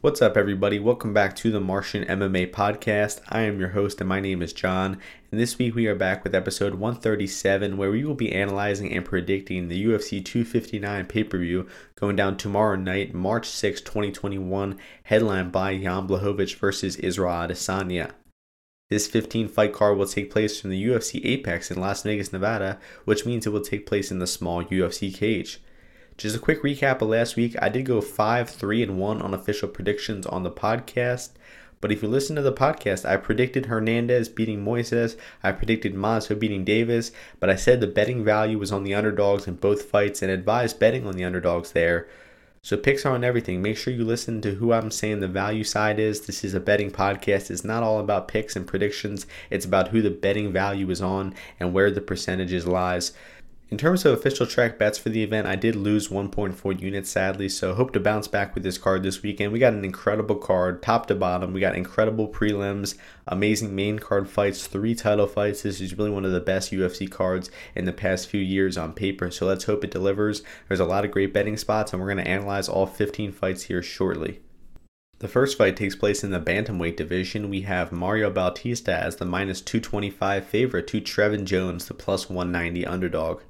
What's up, everybody? Welcome back to the Martian MMA podcast. I am your host, and my name is John. And this week we are back with episode 137, where we will be analyzing and predicting the UFC 259 pay per view going down tomorrow night, March 6, 2021, headlined by Jan Blachowicz versus Israel Adesanya. This 15 fight card will take place from the UFC Apex in Las Vegas, Nevada, which means it will take place in the small UFC cage. Just a quick recap of last week. I did go 5 3 and 1 on official predictions on the podcast. But if you listen to the podcast, I predicted Hernandez beating Moises. I predicted Mazo beating Davis. But I said the betting value was on the underdogs in both fights and advised betting on the underdogs there. So picks are on everything. Make sure you listen to who I'm saying the value side is. This is a betting podcast. It's not all about picks and predictions. It's about who the betting value is on and where the percentages lies. In terms of official track bets for the event, I did lose 1.4 units sadly, so hope to bounce back with this card this weekend. We got an incredible card, top to bottom. We got incredible prelims, amazing main card fights, three title fights. This is really one of the best UFC cards in the past few years on paper, so let's hope it delivers. There's a lot of great betting spots, and we're going to analyze all 15 fights here shortly. The first fight takes place in the bantamweight division. We have Mario Bautista as the minus 225 favorite to Trevin Jones, the plus 190 underdog.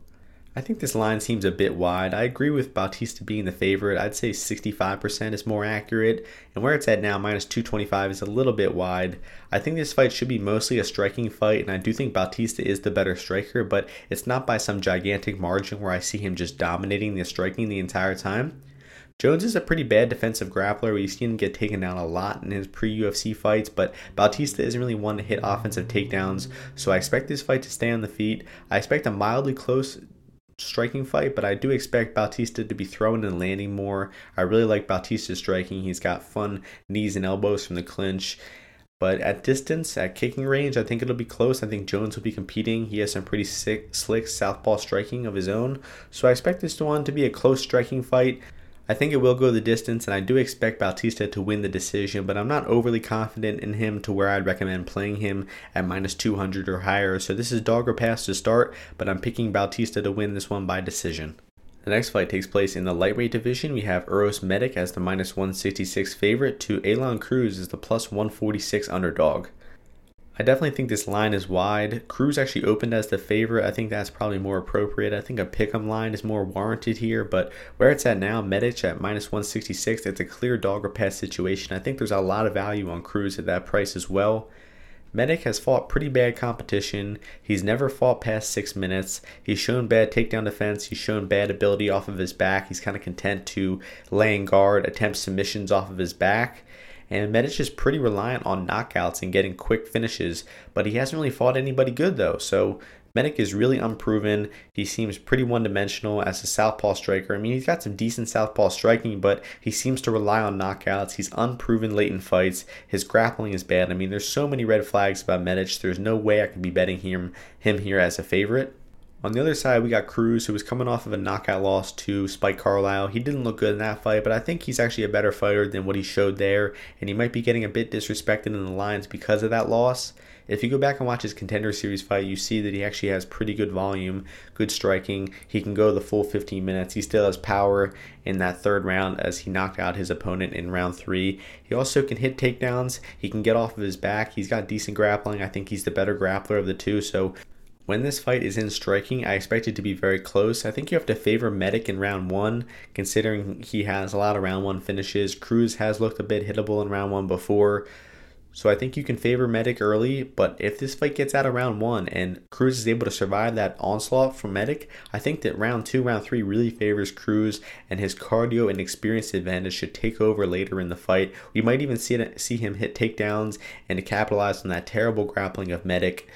I think this line seems a bit wide. I agree with Bautista being the favorite. I'd say 65% is more accurate, and where it's at now, minus 225 is a little bit wide. I think this fight should be mostly a striking fight, and I do think Bautista is the better striker, but it's not by some gigantic margin where I see him just dominating the striking the entire time. Jones is a pretty bad defensive grappler. We've seen him get taken down a lot in his pre UFC fights, but Bautista isn't really one to hit offensive takedowns, so I expect this fight to stay on the feet. I expect a mildly close striking fight, but I do expect Bautista to be throwing and landing more. I really like Bautista's striking. He's got fun knees and elbows from the clinch. But at distance, at kicking range, I think it'll be close. I think Jones will be competing. He has some pretty sick, slick southpaw striking of his own. So I expect this one to be a close striking fight. I think it will go the distance, and I do expect Bautista to win the decision, but I'm not overly confident in him to where I'd recommend playing him at minus 200 or higher. So this is dog or pass to start, but I'm picking Bautista to win this one by decision. The next fight takes place in the lightweight division. We have Uros Medic as the minus 166 favorite to Aalon Cruz as the plus 146 underdog. I definitely think this line is wide. Cruz actually opened as the favorite. I think that's probably more appropriate. I think a pick'em line is more warranted here, but where it's at now, Medic at minus 166, it's a clear dog or pass situation. I think there's a lot of value on Cruz at that price as well. Medic has fought pretty bad competition. He's never fought past six minutes. He's shown bad takedown defense. He's shown bad ability off of his back. He's kind of content to laying guard, attempt submissions off of his back. And Medic is pretty reliant on knockouts and getting quick finishes, but he hasn't really fought anybody good though. So Medic is really unproven. He seems pretty one dimensional as a southpaw striker. I mean, he's got some decent southpaw striking, but he seems to rely on knockouts. He's unproven late in fights. His grappling is bad. I mean, there's so many red flags about Medic. There's no way I could be betting him, him here as a favorite. On the other side, we got Cruz, who was coming off of a knockout loss to Spike Carlyle. He didn't look good in that fight, but I think he's actually a better fighter than what he showed there, and he might be getting a bit disrespected in the lines because of that loss. If you go back and watch his contender series fight, you see that he actually has pretty good volume, good striking. He can go the full 15 minutes. He still has power in that third round as he knocked out his opponent in round three. He also can hit takedowns. He can get off of his back. He's got decent grappling. I think he's the better grappler of the two. So when this fight is in striking, I expect it to be very close. I think you have to favor Medic in round one, considering he has a lot of round one finishes. Cruz has looked a bit hittable in round one before. So I think you can favor Medic early, but if this fight gets out of round one and Cruz is able to survive that onslaught from Medic, I think that round two, round three really favors Cruz, and his cardio and experience advantage should take over later in the fight. We might even see it, see him hit takedowns and to capitalize on that terrible grappling of Medic.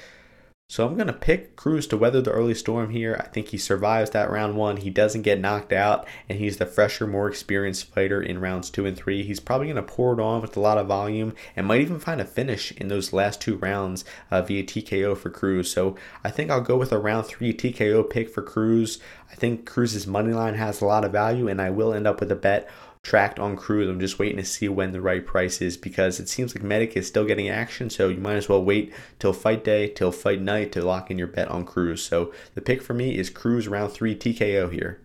So I'm going to pick Cruz to weather the early storm here. I think he survives that round one. He doesn't get knocked out, and he's the fresher, more experienced fighter in rounds two and three. He's probably going to pour it on with a lot of volume and might even find a finish in those last two rounds uh, via TKO for Cruz. So I think I'll go with a round three TKO pick for Cruz. I think Cruz's money line has a lot of value, and I will end up with a bet tracked on Cruz. I'm just waiting to see when the right price is because it seems like Medic is still getting action, so you might as well wait till fight day, till fight night to lock in your bet on Cruz. So the pick for me is Cruz round three TKO here.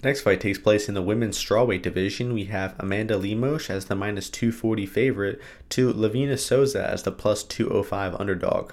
The next fight takes place in the women's strawweight division. We have Amanda Lemos as the minus 240 favorite to Livinha Souza as the plus 205 underdog.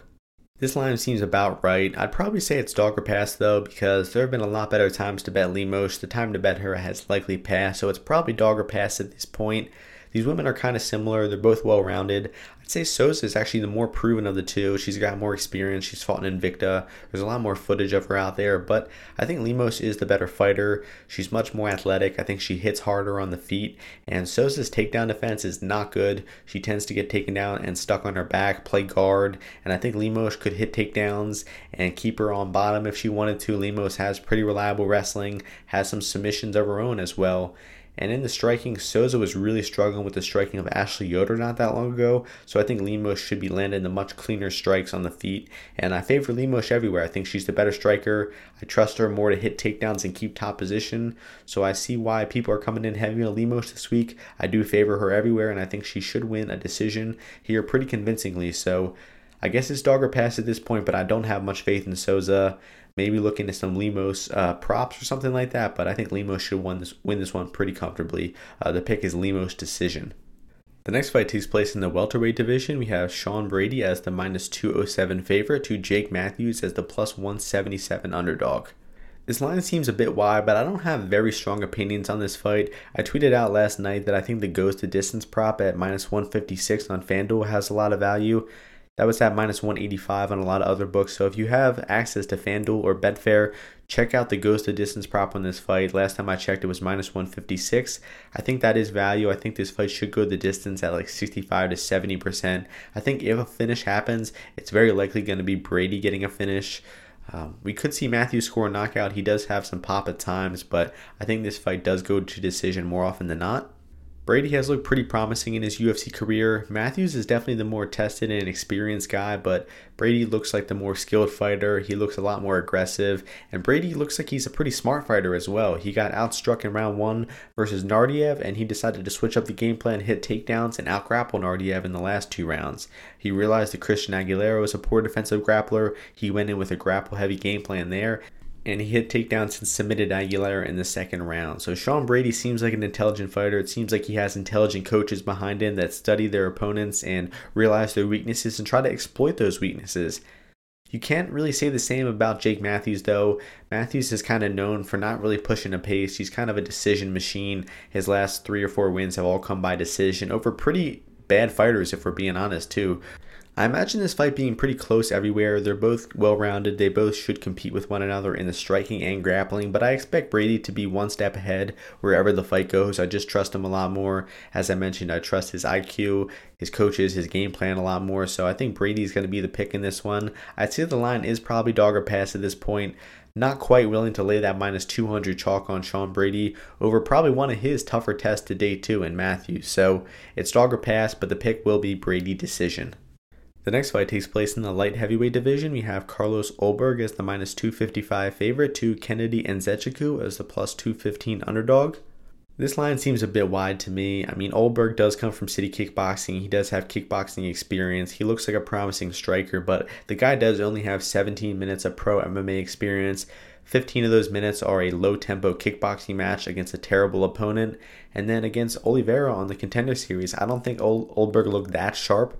This line seems about right. I'd probably say it's dog or pass though, because there have been a lot better times to bet Lemos. The time to bet her has likely passed, so it's probably dog or pass at this point. These women are kind of similar. They're both well rounded. I'd say Souza is actually the more proven of the two. She's got more experience. She's fought in Invicta. There's a lot more footage of her out there, but I think Lemos is the better fighter. She's much more athletic. I think she hits harder on the feet, and Souza's takedown defense is not good. She tends to get taken down and stuck on her back, play guard, and I think Lemos could hit takedowns and keep her on bottom if she wanted to. Lemos has pretty reliable wrestling, has some submissions of her own as well. And in the striking, Souza was really struggling with the striking of Ashley Yoder not that long ago. So I think Lemos should be landing the much cleaner strikes on the feet. And I favor Lemos everywhere. I think she's the better striker. I trust her more to hit takedowns and keep top position. So I see why people are coming in heavy on Lemos this week. I do favor her everywhere, and I think she should win a decision here pretty convincingly. So I guess it's dog or pass at this point, but I don't have much faith in Souza maybe looking at some Lemos uh, props or something like that. But I think Lemos should win this, win this one pretty comfortably. Uh, the pick is Lemos decision. The next fight takes place in the welterweight division. We have Sean Brady as the minus 207 favorite to Jake Matthews as the plus 177 underdog. This line seems a bit wide, but I don't have very strong opinions on this fight. I tweeted out last night that I think the goes to distance prop at minus 156 on FanDuel has a lot of value. That was at minus 185 on a lot of other books. So if you have access to FanDuel or Betfair, check out the goes to distance prop on this fight. Last time I checked, it was minus 156. I think that is value. I think this fight should go the distance at like 65 to 70%. I think if a finish happens, it's very likely going to be Brady getting a finish. Um, we could see Matthew score a knockout. He does have some pop at times, but I think this fight does go to decision more often than not. Brady has looked pretty promising in his UFC career. Matthews is definitely the more tested and experienced guy, but Brady looks like the more skilled fighter. He looks a lot more aggressive, and Brady looks like he's a pretty smart fighter as well. He got outstruck in round one versus Naurdiev, and he decided to switch up the game plan, hit takedowns, and outgrapple Naurdiev in the last two rounds. He realized that Christian Aguilera was a poor defensive grappler. He went in with a grapple heavy game plan there, and he hit takedowns and submitted Aguilera in the second round. So Sean Brady seems like an intelligent fighter. It seems like he has intelligent coaches behind him that study their opponents and realize their weaknesses and try to exploit those weaknesses. You can't really say the same about Jake Matthews, though. Matthews is kind of known for not really pushing a pace. He's kind of a decision machine. His last three or four wins have all come by decision over pretty bad fighters, if we're being honest, too. I imagine this fight being pretty close everywhere. They're both well rounded. They both should compete with one another in the striking and grappling, but I expect Brady to be one step ahead wherever the fight goes. I just trust him a lot more. As I mentioned, I trust his IQ, his coaches, his game plan a lot more. So I think Brady's going to be the pick in this one. I'd say the line is probably dog or pass at this point. Not quite willing to lay that minus 200 chalk on Sean Brady over probably one of his tougher tests to date, too, in Matthews. So it's dog or pass, but the pick will be Brady decision. The next fight takes place in the light heavyweight division. We have Carlos Ulberg as the minus 255 favorite to Kennedy Nzechukwu as the plus 215 underdog. This line seems a bit wide to me. I mean, Ulberg does come from City Kickboxing. He does have kickboxing experience. He looks like a promising striker, but the guy does only have 17 minutes of pro MMA experience. 15 of those minutes are a low tempo kickboxing match against a terrible opponent. And then against Oliveira on the contender series, I don't think Ulberg looked that sharp.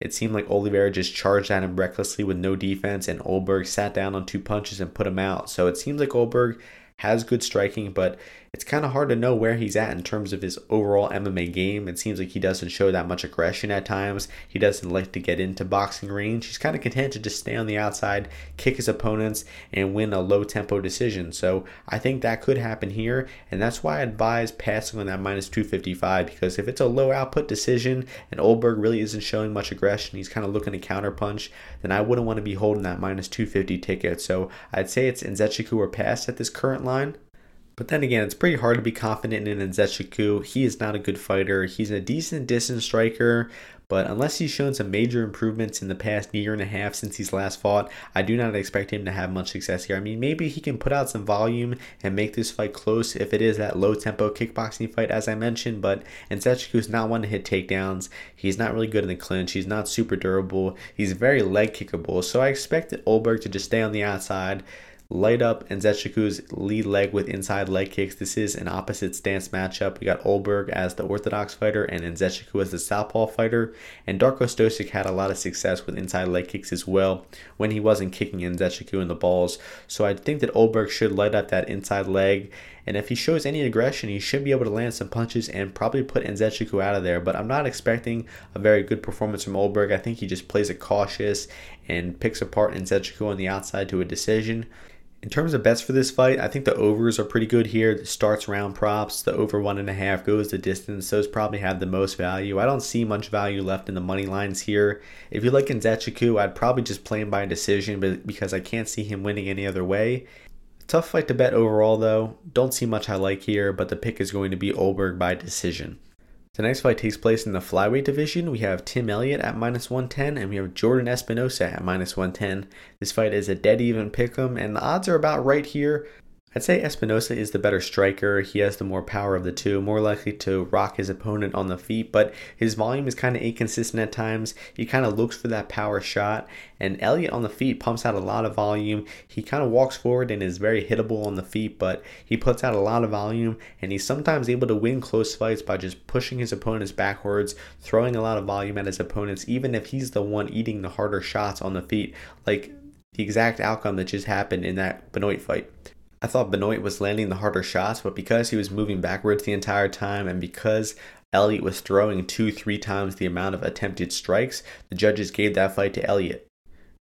It seemed like Oliveira just charged at him recklessly with no defense, and Ulberg sat down on two punches and put him out. So it seems like Ulberg has good striking, but it's kind of hard to know where he's at in terms of his overall MMA game. It seems like he doesn't show that much aggression at times. He doesn't like to get into boxing range. He's kind of content to just stay on the outside, kick his opponents, and win a low tempo decision. So I think that could happen here, and that's why I advise passing on that minus 255 because if it's a low output decision and Ulberg really isn't showing much aggression, he's kind of looking to counterpunch, then I wouldn't want to be holding that minus 250 ticket. So I'd say it's Nzechukwu or pass at this current line. But then again, it's pretty hard to be confident in Nzechukwu. He is not a good fighter. He's a decent distance striker, but unless he's shown some major improvements in the past year and a half since he's last fought, I do not expect him to have much success here. I mean, maybe he can put out some volume and make this fight close if it is that low tempo kickboxing fight, as I mentioned. But Nzechukwu is not one to hit takedowns. He's not really good in the clinch. He's not super durable. He's very leg kickable. So I expect Ulberg to just stay on the outside light up and Nzechukwu's lead leg with inside leg kicks. This is an opposite stance matchup. We got Ulberg as the orthodox fighter and Nzechukwu as the southpaw fighter. And Darko Stosic had a lot of success with inside leg kicks as well when he wasn't kicking Nzechukwu in the balls. So I think that Ulberg should light up that inside leg. And if he shows any aggression, he should be able to land some punches and probably put Nzechukwu out of there. But I'm not expecting a very good performance from Ulberg. I think he just plays it cautious and picks apart Nzechukwu on the outside to a decision. In terms of bets for this fight, I think the overs are pretty good here. The starts round props, the over one and a half goes the distance. Those probably have the most value. I don't see much value left in the money lines here. If you like Nzechukwu, I'd probably just play him by decision, but because I can't see him winning any other way. Tough fight to bet overall, though. Don't see much I like here, but the pick is going to be Ulberg by decision. The next fight takes place in the flyweight division. We have Tim Elliott at minus 110, and we have Jordan Espinosa at minus 110. This fight is a dead even pick 'em, and the odds are about right here. I'd say Espinosa is the better striker. He has the more power of the two, more likely to rock his opponent on the feet, but his volume is kind of inconsistent at times. He kind of looks for that power shot, and Elliott on the feet pumps out a lot of volume. He kind of walks forward and is very hittable on the feet, but he puts out a lot of volume, and he's sometimes able to win close fights by just pushing his opponents backwards, throwing a lot of volume at his opponents, even if he's the one eating the harder shots on the feet, like the exact outcome that just happened in that Benoit fight. I thought Benoit was landing the harder shots, but because he was moving backwards the entire time and because Elliott was throwing two, three times the amount of attempted strikes, the judges gave that fight to Elliott.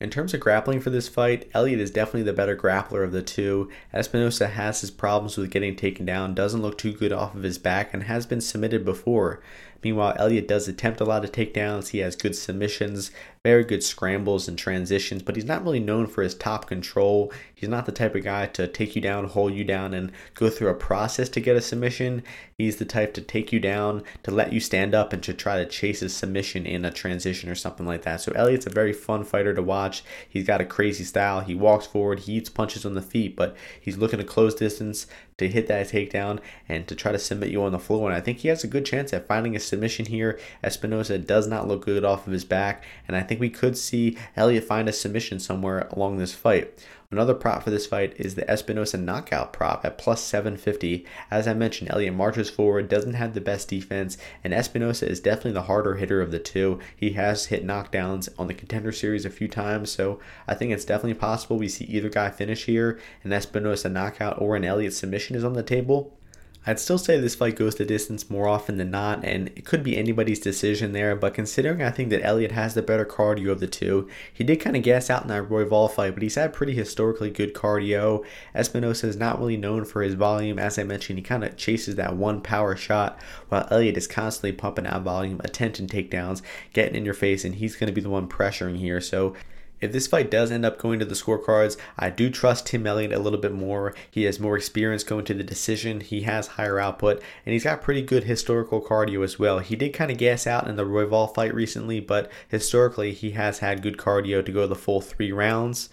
In terms of grappling for this fight, Elliott is definitely the better grappler of the two. Espinosa has his problems with getting taken down, doesn't look too good off of his back, and has been submitted before. Meanwhile, Elliott does attempt a lot of takedowns. He has good submissions, very good scrambles and transitions, but he's not really known for his top control. He's not the type of guy to take you down, hold you down, and go through a process to get a submission. He's the type to take you down, to let you stand up, and to try to chase a submission in a transition or something like that. So Elliott's a very fun fighter to watch. He's got a crazy style. He walks forward, he eats punches on the feet, but he's looking to close distance to hit that takedown and to try to submit you on the floor. And I think he has a good chance at finding a submission here. Espinosa does not look good off of his back, and I think we could see Elliott find a submission somewhere along this fight. Another prop for this fight is the Espinosa knockout prop at plus 750. As I mentioned, Elliott marches forward, doesn't have the best defense, and Espinosa is definitely the harder hitter of the two. He has hit knockdowns on the contender series a few times, so I think it's definitely possible we see either guy finish here. An Espinosa knockout or an Elliott submission is on the table. I'd still say this fight goes the distance more often than not, and it could be anybody's decision there. But considering I think that Elliott has the better cardio of the two, he did kind of gas out in that Roy Royval fight, but he's had pretty historically good cardio. Espinosa is not really known for his volume. As I mentioned, he kind of chases that one power shot, while Elliott is constantly pumping out volume, attention takedowns, getting in your face, and he's going to be the one pressuring here. So if this fight does end up going to the scorecards, I do trust Tim Elliott a little bit more. He has more experience going to the decision. He has higher output, and he's got pretty good historical cardio as well. He did kind of gas out in the Royval fight recently, but historically he has had good cardio to go the full three rounds.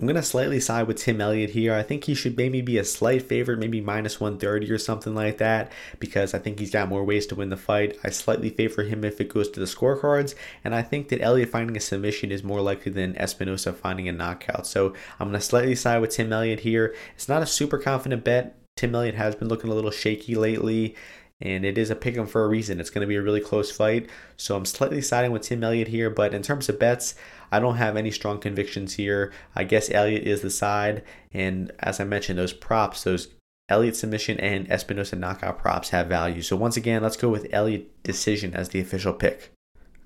I'm going to slightly side with Tim Elliott here. I think he should maybe be a slight favorite, maybe minus 130 or something like that, because I think he's got more ways to win the fight. I slightly favor him if it goes to the scorecards, and I think that Elliott finding a submission is more likely than Espinosa finding a knockout. So I'm going to slightly side with Tim Elliott here. It's not a super confident bet. Tim Elliott has been looking a little shaky lately and it is a pick 'em for a reason. It's going to be a really close fight. So I'm slightly siding with Tim Elliott here, but in terms of bets, I don't have any strong convictions here. I guess Elliott is the side, and as I mentioned, those props, those Elliott submission and Espinosa knockout props have value. So once again, let's go with Elliott decision as the official pick.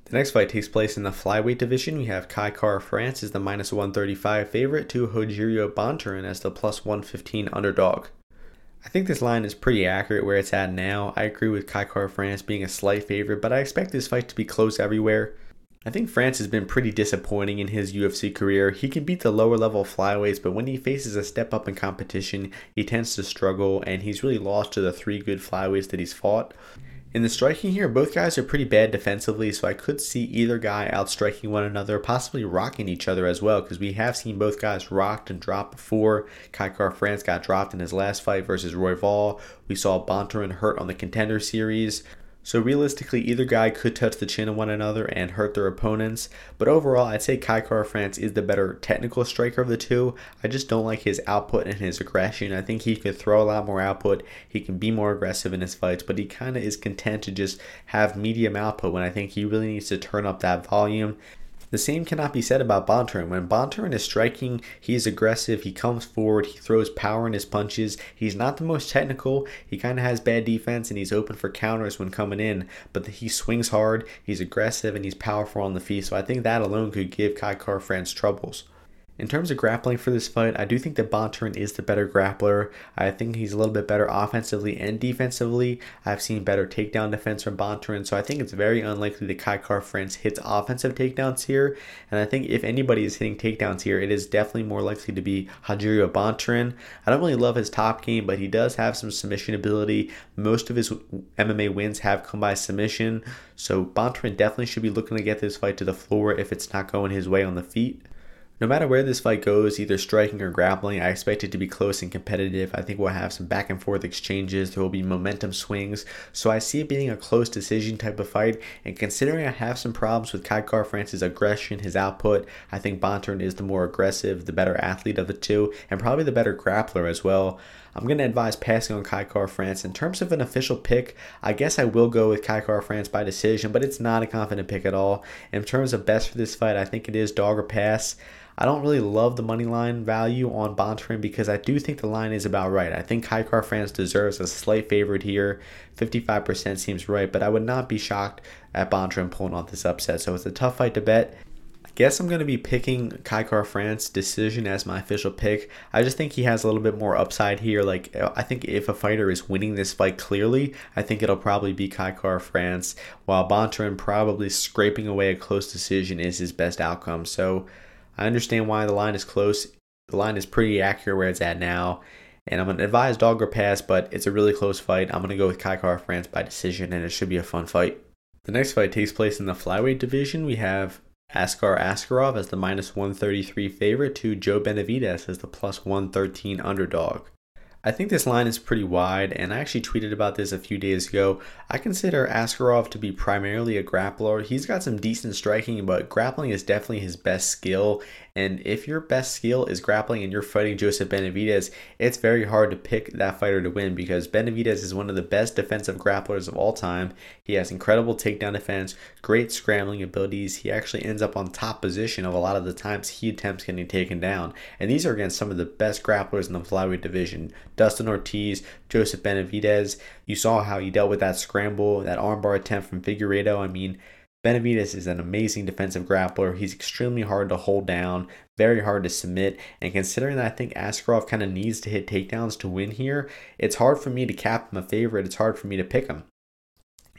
The next fight takes place in the flyweight division. We have Kai Kara-France as the minus 135 favorite to Rogerio Bontorin as the plus 115 underdog. I think this line is pretty accurate where it's at now. I agree with Kai Kara-France being a slight favorite, but I expect this fight to be close everywhere. I think France has been pretty disappointing in his UFC career. He can beat the lower level flyweights, but when he faces a step up in competition, he tends to struggle, and he's really lost to the three good flyweights that he's fought. In the striking here, both guys are pretty bad defensively, so I could see either guy outstriking one another, possibly rocking each other as well, because we have seen both guys rocked and dropped before. Kai Kara-France got dropped in his last fight versus Roy Royval. We saw Bontorin hurt on the contender series. So realistically, either guy could touch the chin of one another and hurt their opponents. But overall, I'd say Kai Kara-France is the better technical striker of the two. I just don't like his output and his aggression. I think he could throw a lot more output. He can be more aggressive in his fights, but he kind of is content to just have medium output when I think he really needs to turn up that volume. The same cannot be said about Bontorin. When Bontorin is striking, he's aggressive, he comes forward, he throws power in his punches. He's not the most technical, he kind of has bad defense, and he's open for counters when coming in, but he swings hard, he's aggressive, and he's powerful on the feet. So I think that alone could give Kai Kara-France troubles. In terms of grappling for this fight, I do think that Bontorin is the better grappler. I think he's a little bit better offensively and defensively. I've seen better takedown defense from Bontorin, so I think it's very unlikely that Kai Kara-France hits offensive takedowns here. And I think if anybody is hitting takedowns here, it is definitely more likely to be Rogerio Bontorin. I don't really love his top game, but he does have some submission ability. Most of his MMA wins have come by submission, so Bontorin definitely should be looking to get this fight to the floor if it's not going his way on the feet. No matter where this fight goes, either striking or grappling, I expect it to be close and competitive. I think we'll have some back and forth exchanges. There will be momentum swings. So I see it being a close decision type of fight. And considering I have some problems with Kai Kara-France's aggression, his output, I think Bontorin is the more aggressive, the better athlete of the two, and probably the better grappler as well. I'm going to advise passing on Kai Kara-France. In terms of an official pick, I guess I will go with Kai Kara-France by decision, but it's not a confident pick at all. In terms of best for this fight, I think it is dog or pass. I don't really love the money line value on Bontorin because I do think the line is about right. I think Kai Kara-France deserves a slight favorite here. 55% seems right, but I would not be shocked at Bontorin pulling off this upset. So it's a tough fight to bet. Guess I'm going to be picking Kai Kara-France decision as my official pick. I just think he has a little bit more upside here. Like I think if a fighter is winning this fight clearly, I think it'll probably be Kai Kara-France, while Bontorin probably scraping away a close decision is his best outcome. So I understand why the line is close. The line is pretty accurate where it's at now. And I'm going to advise dog or pass, but it's a really close fight. I'm going to go with Kai Kara-France by decision, and it should be a fun fight. The next fight takes place in the flyweight division. We have Askar Askarov as the minus 133 favorite to Joe Benavidez as the plus 113 underdog. I think this line is pretty wide, and I actually tweeted about this a few days ago. I consider Askarov to be primarily a grappler. He's got some decent striking, but grappling is definitely his best skill, and if your best skill is grappling and you're fighting Joseph Benavidez, it's very hard to pick that fighter to win because Benavidez is one of the best defensive grapplers of all time. He has incredible takedown defense, great scrambling abilities. He actually ends up on top position of a lot of the times he attempts getting taken down. And these are against some of the best grapplers in the flyweight division. Dustin Ortiz, Joseph Benavidez. You saw how he dealt with that scramble, that armbar attempt from Figueiredo. I mean, Benavidez is an amazing defensive grappler. He's extremely hard to hold down, very hard to submit. And considering that I think Askarov kind of needs to hit takedowns to win here, it's hard for me to cap him a favorite. It's hard for me to pick him.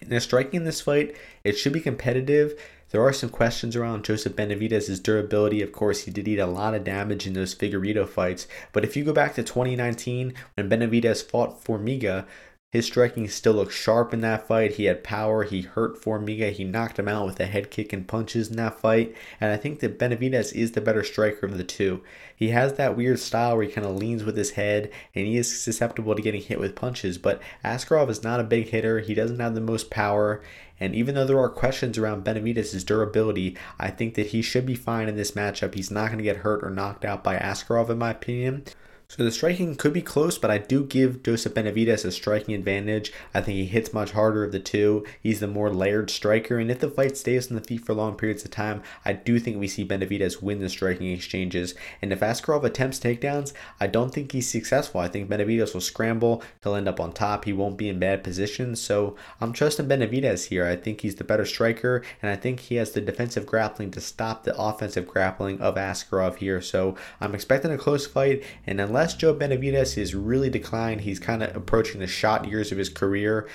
Now, striking in this fight, it should be competitive. There are some questions around Joseph Benavidez' durability. Of course, he did eat a lot of damage in those Figueiredo fights. But if you go back to 2019, when Benavidez fought Formiga, his striking still looked sharp in that fight. He had power. He hurt Formiga. He knocked him out with a head kick and punches in that fight. And I think that Benavidez is the better striker of the two. He has that weird style where he kind of leans with his head and he is susceptible to getting hit with punches. But Askarov is not a big hitter. He doesn't have the most power. And even though there are questions around Benavidez' durability, I think that he should be fine in this matchup. He's not going to get hurt or knocked out by Askarov, in my opinion. So the striking could be close, but I do give Joseph Benavidez a striking advantage. I think he hits much harder of the two. He's the more layered striker, and if the fight stays on the feet for long periods of time, I do think we see Benavidez win the striking exchanges. And if Askarov attempts takedowns, I don't think he's successful. I think Benavidez will scramble. He'll end up on top. He won't be in bad positions. So I'm trusting Benavidez here. I think he's the better striker, and I think he has the defensive grappling to stop the offensive grappling of Askarov here. So I'm expecting a close fight, and unless unless Joe Benavidez is really declined, he's kind of approaching the shot years of his career.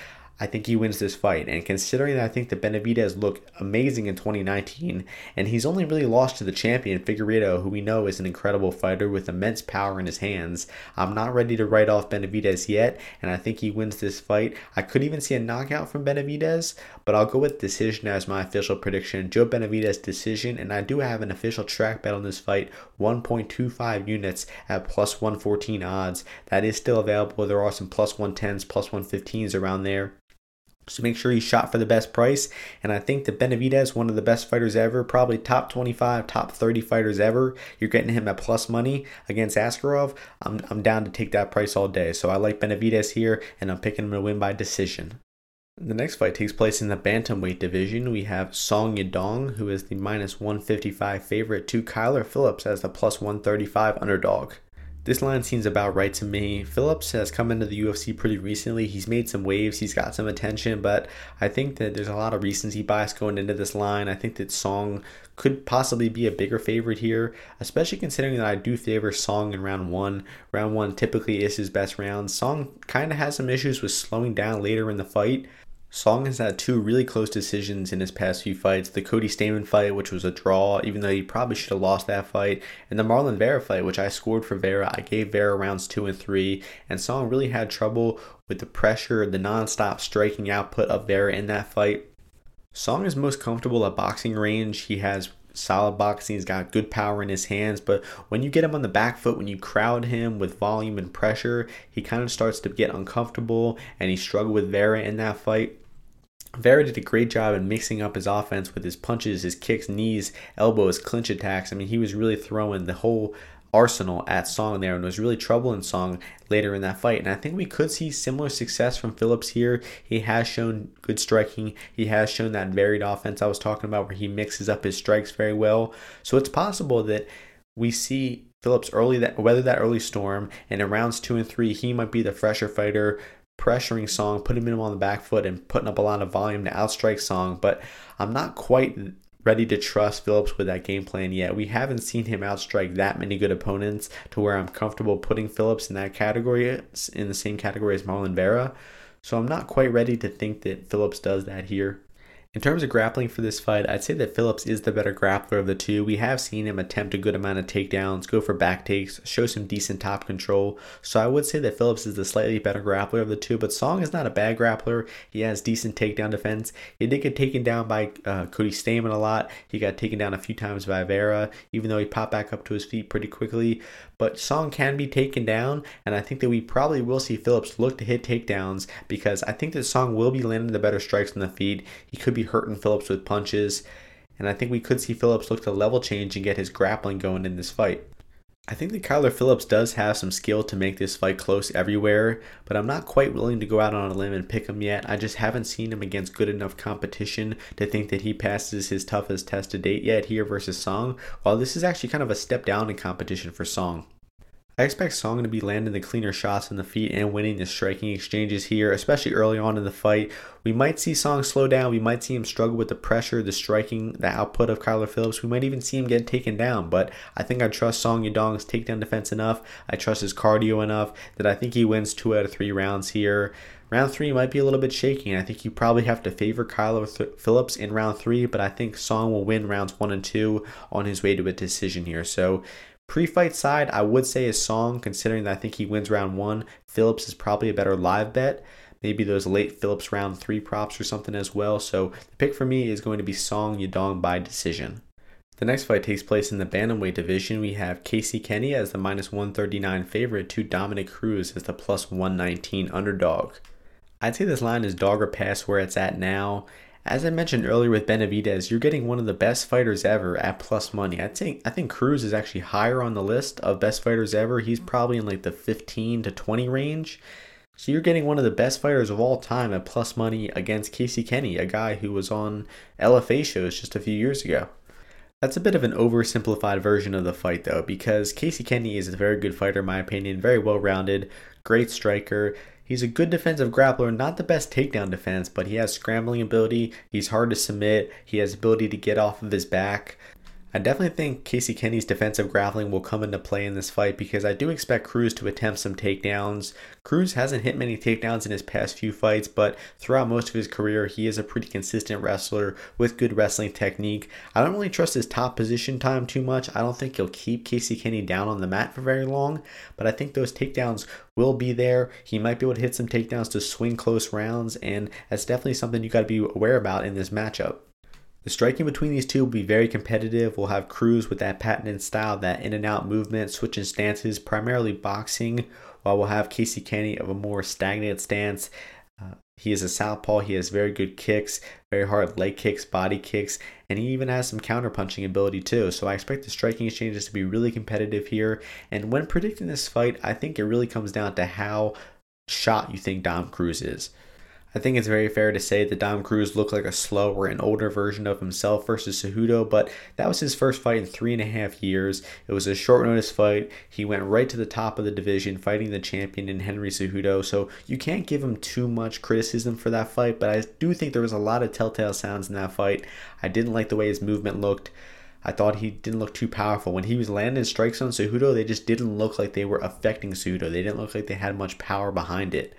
I think he wins this fight. And considering that I think that Benavidez looked amazing in 2019, and he's only really lost to the champion, Figueiredo, who we know is an incredible fighter with immense power in his hands, I'm not ready to write off Benavidez yet, and I think he wins this fight. I could even see a knockout from Benavidez, but I'll go with decision as my official prediction. Joe Benavidez decision, and I do have an official track bet on this fight 1.25 units at plus 114 odds. That is still available. There are some plus 110s, plus 115s around there. So make sure he shot for the best price. And I think that Benavidez, one of the best fighters ever, probably top 25, top 30 fighters ever. You're getting him at plus money against Askarov. I'm, I'm down to take that price all day. So I like Benavidez here, and I'm picking him to win by decision. The next fight takes place in the bantamweight division. We have Song Yadong, who is the minus 155 favorite, to Kyler Phillips as the plus 135 underdog. This line seems about right to me. Phillips has come into the UFC pretty recently. He's made some waves, he's got some attention, but I think that there's a lot of recency bias going into this line. I think that Song could possibly be a bigger favorite here, especially considering that I do favor Song in round one. Round one typically is his best round. Song kind of has some issues with slowing down later in the fight. Song has had two really close decisions in his past few fights. The Cody Stamann fight, which was a draw, even though he probably should have lost that fight, and the Marlon Vera fight, which I scored for Vera. I gave Vera rounds two and three, and Song really had trouble with the pressure, the non-stop striking output of Vera in that fight. Song is most comfortable at boxing range. He has solid boxing. He's got good power in his hands, but when you get him on the back foot, when you crowd him with volume and pressure, he kind of starts to get uncomfortable and he struggled with Vera in that fight. Vera did a great job in mixing up his offense with his punches, his kicks, knees, elbows, clinch attacks. I mean, he was really throwing the whole arsenal at Song there and was really troubling Song later in that fight. And I think we could see similar success from Phillips here. He has shown good striking. He has shown that varied offense I was talking about where he mixes up his strikes very well. So it's possible that we see Phillips early that weather that early storm and in rounds two and three he might be the fresher fighter pressuring Song, putting him on the back foot, and putting up a lot of volume to outstrike Song. But I'm not quite ready to trust Phillips with that game plan yet. We haven't seen him outstrike that many good opponents to where I'm comfortable putting Phillips in that category, in the same category as Marlon Vera. So I'm not quite ready to think that Phillips does that here. In terms of grappling for this fight, I'd say that Phillips is the better grappler of the two. We have seen him attempt a good amount of takedowns, go for back takes, show some decent top control. So I would say that Phillips is the slightly better grappler of the two, but Song is not a bad grappler. He has decent takedown defense. He did get taken down by uh, Cody Stamann a lot. He got taken down a few times by Vera, even though he popped back up to his feet pretty quickly. But Song can be taken down, and I think that we probably will see Phillips look to hit takedowns because I think that Song will be landing the better strikes in the feed. He could be hurting Phillips with punches, and I think we could see Phillips look to level change and get his grappling going in this fight. I think that Kyler Phillips does have some skill to make this fight close everywhere, but I'm not quite willing to go out on a limb and pick him yet. I just haven't seen him against good enough competition to think that he passes his toughest test to date yet here versus Song, while this is actually kind of a step down in competition for Song. I expect Song to be landing the cleaner shots in the feet and winning the striking exchanges here, especially early on in the fight. We might see Song slow down. We might see him struggle with the pressure, the striking, the output of Kyler Phillips. We might even see him get taken down. But I think I trust Song Yadong's takedown defense enough. I trust his cardio enough that I think he wins two out of three rounds here. Round three might be a little bit shaky, and I think you probably have to favor Kyler Phillips in round three, but I think Song will win rounds one and two on his way to a decision here. So Pre-fight side, I would say is Song, considering that I think he wins round one. Phillips is probably a better live bet. Maybe those late Phillips round three props or something as well. So the pick for me is going to be Song Yadong by decision. The next fight takes place in the bantamweight division. We have Casey Kenny as the minus 139 favorite to Dominick Cruz as the plus 119 underdog. I'd say this line is dog or pass where it's at now. As I mentioned earlier with Benavidez, you're getting one of the best fighters ever at plus money. I think I think Cruz is actually higher on the list of best fighters ever. He's probably in like the 15 to 20 range. So you're getting one of the best fighters of all time at plus money against Casey Kenny, a guy who was on LFA shows just a few years ago. That's a bit of an oversimplified version of the fight, though, because Casey Kenny is a very good fighter, in my opinion, very well rounded, great striker, He's a good defensive grappler, not the best takedown defense, but he has scrambling ability. He's hard to submit. He has ability to get off of his back. I definitely think Casey Kenny's defensive grappling will come into play in this fight because I do expect Cruz to attempt some takedowns. Cruz hasn't hit many takedowns in his past few fights, but throughout most of his career, he is a pretty consistent wrestler with good wrestling technique. I don't really trust his top position time too much. I don't think he'll keep Casey Kenny down on the mat for very long, but I think those takedowns will be there. He might be able to hit some takedowns to swing close rounds, and that's definitely something you got to be aware about in this matchup. The striking between these two will be very competitive. We'll have Cruz with that patented style, that in and out movement, switching stances, primarily boxing, while we'll have Casey Kenny of a more stagnant stance. Uh, He is a southpaw. He has very good kicks, very hard leg kicks, body kicks, and he even has some counterpunching ability too. So I expect the striking exchanges to be really competitive here. And when predicting this fight, I think it really comes down to how shot you think Dom Cruz is. I think it's very fair to say that Dom Cruz looked like a slower and older version of himself versus Cejudo, but that was his first fight in three and a half years. It was a short notice fight. He went right to the top of the division, fighting the champion in Henry Cejudo, so you can't give him too much criticism for that fight, but I do think there was a lot of telltale sounds in that fight. I didn't like the way his movement looked. I thought he didn't look too powerful. When he was landing strikes on Cejudo, they just didn't look like they were affecting Cejudo. They didn't look like they had much power behind it.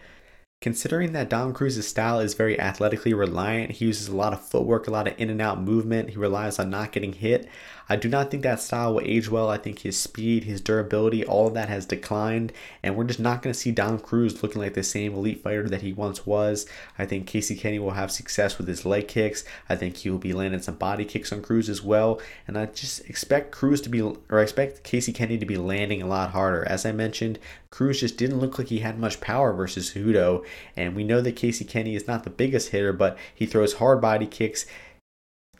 Considering that Dom Cruz's style is very athletically reliant, he uses a lot of footwork, a lot of in and out movement, he relies on not getting hit. I do not think that style will age well. I think his speed, his durability, all of that has declined, and we're just not going to see Dom Cruz looking like the same elite fighter that he once was. I think Casey Kenny will have success with his leg kicks. I think he will be landing some body kicks on Cruz as well, and I just expect Cruz to be, or I expect Casey Kenny to be landing a lot harder. As I mentioned, Cruz just didn't look like he had much power versus Hudo, and we know that Casey Kenny is not the biggest hitter, but he throws hard body kicks.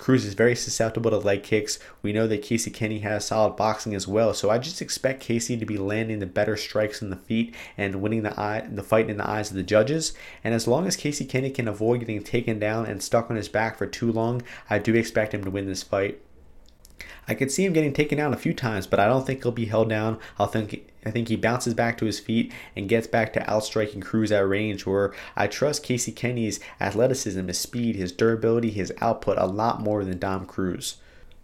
Cruz is very susceptible to leg kicks. We know that Casey Kenny has solid boxing as well, so I just expect Casey to be landing the better strikes in the feet and winning the eye, the fight in the eyes of the judges. And as long as Casey Kenny can avoid getting taken down and stuck on his back for too long, I do expect him to win this fight. I could see him getting taken down a few times, but I don't think he'll be held down. I'll think I think he bounces back to his feet and gets back to outstriking Cruz at range. Where I trust Casey Kenny's athleticism, his speed, his durability, his output a lot more than Dom Cruz.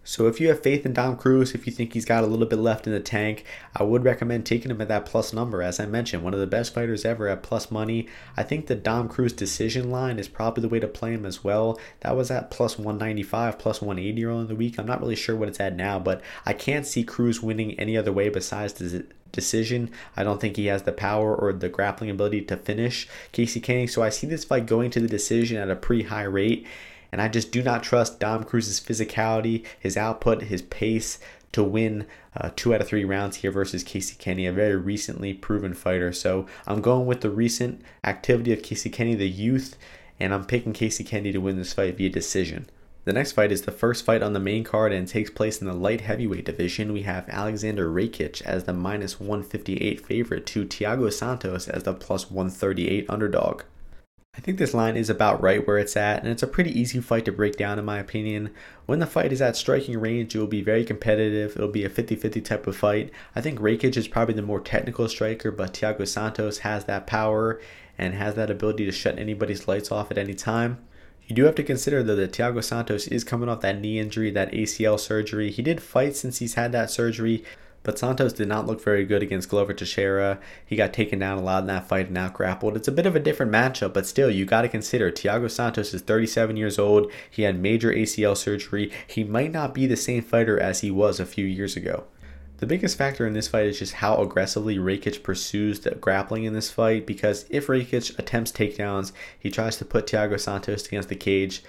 So if you have faith in Dom Cruz, if you think he's got a little bit left in the tank, I would recommend taking him at that plus number. As I mentioned, one of the best fighters ever at plus money. I think the Dom Cruz decision line is probably the way to play him as well. That was at plus 195, plus 180 earlier in the week. I'm not really sure what it's at now, but I can't see Cruz winning any other way besides the decision. I don't think he has the power or the grappling ability to finish Casey Kenny. So I see this fight going to the decision at a pretty high rate. And I just do not trust Dom Cruz's physicality, his output, his pace to win uh, two out of three rounds here versus Casey Kenny, a very recently proven fighter. So I'm going with the recent activity of Casey Kenny, the youth, and I'm picking Casey Kenny to win this fight via decision. The next fight is the first fight on the main card and takes place in the light heavyweight division. We have Alexander Rakic as the minus 158 favorite to Thiago Santos as the plus 138 underdog. I think this line is about right where it's at, and it's a pretty easy fight to break down, in my opinion. When the fight is at striking range, it will be very competitive. It'll be a 50 50 type of fight. I think Rakic is probably the more technical striker, but Thiago Santos has that power and has that ability to shut anybody's lights off at any time. You do have to consider though that Thiago Santos is coming off that knee injury, that ACL surgery. He did fight since he's had that surgery, but Santos did not look very good against Glover Teixeira. He got taken down a lot in that fight and out grappled. It's a bit of a different matchup, but still, you got to consider Thiago Santos is 37 years old. He had major ACL surgery. He might not be the same fighter as he was a few years ago. The biggest factor in this fight is just how aggressively Rakic pursues the grappling in this fight because if Rakic attempts takedowns, he tries to put Thiago Santos against the cage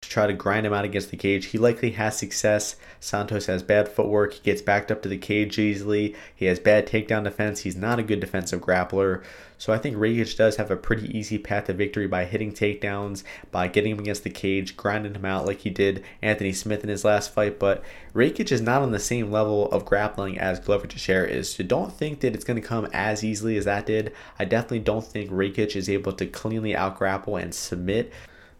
to try to grind him out against the cage. He likely has success. Santos has bad footwork. He gets backed up to the cage easily. He has bad takedown defense. He's not a good defensive grappler. So I think Rakic does have a pretty easy path to victory by hitting takedowns, by getting him against the cage, grinding him out like he did Anthony Smith in his last fight. But Rakic is not on the same level of grappling as Glover Teixeira is. So don't think that it's going to come as easily as that did. I definitely don't think Rakic is able to cleanly outgrapple and submit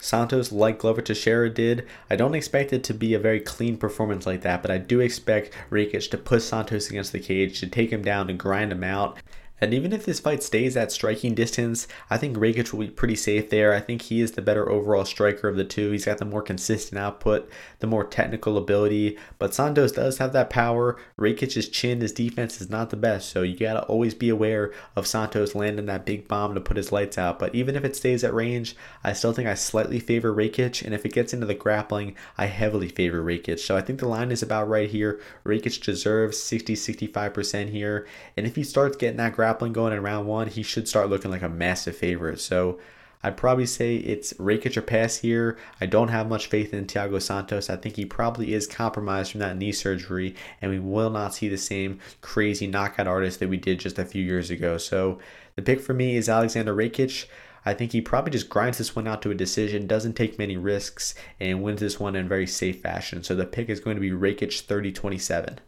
Santos, like Glover Teixeira did, I don't expect it to be a very clean performance like that, but I do expect Rakic to put Santos against the cage, to take him down, to grind him out, and even if this fight stays at striking distance, I think Rakic will be pretty safe there. I think he is the better overall striker of the two. He's got the more consistent output, the more technical ability. But Santos does have that power. Rakic's chin, his defense is not the best. So you got to always be aware of Santos landing that big bomb to put his lights out. But even if it stays at range, I still think I slightly favor Rakic. And if it gets into the grappling, I heavily favor Rakic. So I think the line is about right here. Rakic deserves 60 65% here. And if he starts getting that grappling, grappling going in round one, he should start looking like a massive favorite. So I'd probably say it's Rakic or pass here. I don't have much faith in Thiago Santos. I think he probably is compromised from that knee surgery, and we will not see the same crazy knockout artist that we did just a few years ago. So the pick for me is Alexander Rakic. I think he probably just grinds this one out to a decision, doesn't take many risks, and wins this one in a very safe fashion. So the pick is going to be Rakic 30 27.